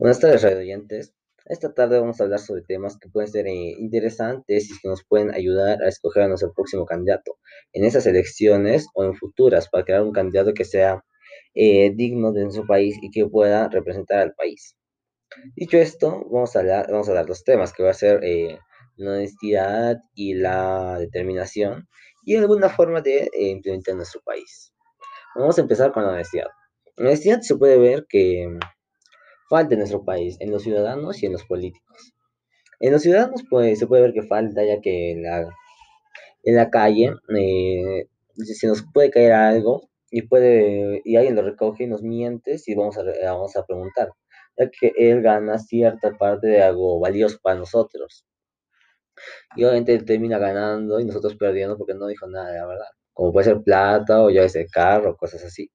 Buenas tardes, radio oyentes. Esta tarde vamos a hablar sobre temas que pueden ser eh, interesantes y que nos pueden ayudar a escoger a nuestro próximo candidato en esas elecciones o en futuras para crear un candidato que sea eh, digno de nuestro país y que pueda representar al país. Dicho esto, vamos a hablar, vamos a dar los temas que va a ser eh, la honestidad y la determinación y alguna forma de implementar nuestro país. Vamos a empezar con la honestidad. La honestidad se puede ver que falta en nuestro país, en los ciudadanos y en los políticos. En los ciudadanos pues, se puede ver que falta, ya que en la, en la calle eh, se nos puede caer algo y, puede, y alguien lo recoge y nos miente y vamos a, vamos a preguntar, ya que él gana cierta parte de algo valioso para nosotros. Y obviamente él termina ganando y nosotros perdiendo porque no dijo nada la verdad, como puede ser plata o ya ese carro, cosas así.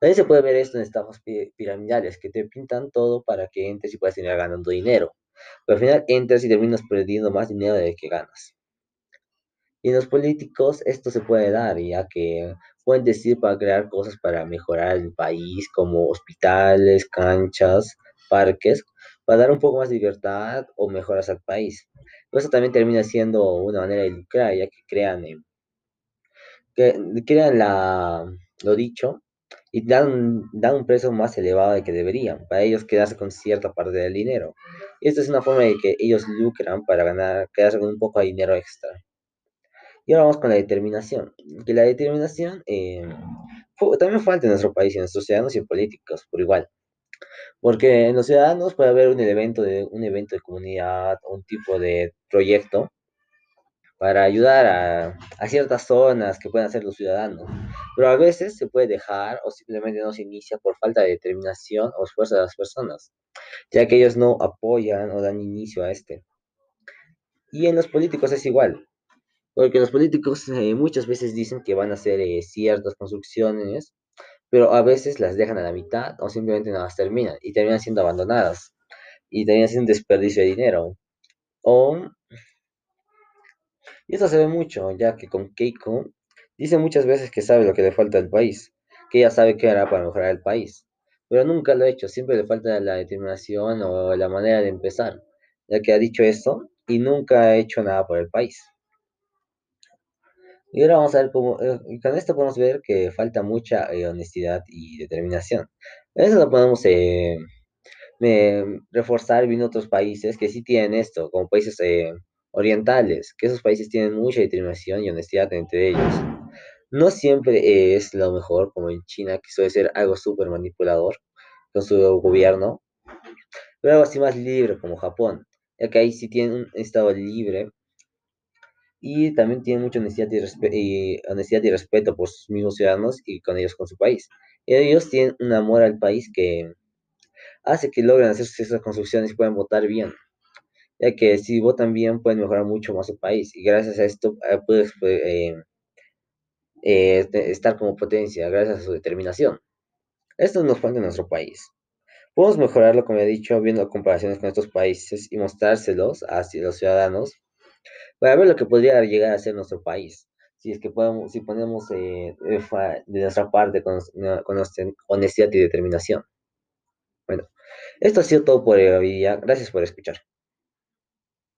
También se puede ver esto en estafas piramidales, que te pintan todo para que entres y puedas terminar ganando dinero. Pero al final entras y terminas perdiendo más dinero de que ganas. Y en los políticos esto se puede dar, ya que pueden decir para crear cosas para mejorar el país, como hospitales, canchas, parques, para dar un poco más de libertad o mejoras al país. Pero eso también termina siendo una manera de lucrar, ya que crean, que crean la, lo dicho y dan, dan un precio más elevado de que deberían, para ellos quedarse con cierta parte del dinero. Y esta es una forma de que ellos lucran para ganar, quedarse con un poco de dinero extra. Y ahora vamos con la determinación. Que la determinación eh, también falta en nuestro país, en nuestros ciudadanos y políticos, por igual. Porque en los ciudadanos puede haber un evento de, un evento de comunidad, un tipo de proyecto para ayudar a, ciertas zonas que pueden hacer los ciudadanos. Pero a veces se puede dejar o simplemente no se inicia por falta de determinación o esfuerzo de las personas, ya que ellos no apoyan o dan inicio a este. Y en los políticos es igual, porque los políticos eh, muchas veces dicen que van a hacer eh, ciertas construcciones, pero a veces las dejan a la mitad o simplemente no las terminan y terminan siendo abandonadas y terminan siendo un desperdicio de dinero. O y eso se ve mucho, ya que con Keiko dice muchas veces que sabe lo que le falta al país, que ella sabe qué hará para mejorar el país, pero nunca lo ha hecho, siempre le falta la determinación o la manera de empezar, ya que ha dicho eso y nunca ha hecho nada por el país. Y ahora vamos a ver cómo, eh, con esto podemos ver que falta mucha eh, honestidad y determinación. Eso lo podemos eh, reforzar viendo otros países que sí tienen esto, como países orientales, que esos países tienen mucha determinación y honestidad entre ellos. No siempre es lo mejor, como en China, que suele ser algo súper manipulador con su gobierno, pero algo así más libre como Japón, ya que ahí sí tienen un estado libre y también tienen mucha honestidad y, y respeto por sus mismos ciudadanos y con ellos con su país. Y ellos tienen un amor al país que hace que logren hacer esas construcciones y puedan votar bien ya que si votan bien pueden mejorar mucho más su país y gracias a esto eh, puedes eh, eh, estar como potencia, gracias a su determinación. Esto nos falta en nuestro país. Podemos mejorarlo, como he dicho, viendo comparaciones con estos países y mostrárselos a los ciudadanos para ver lo que podría llegar a ser nuestro país. Si es que podemos, si ponemos de nuestra parte con, con honestidad y determinación. Bueno, esto ha sido todo por hoy día. Gracias por escuchar.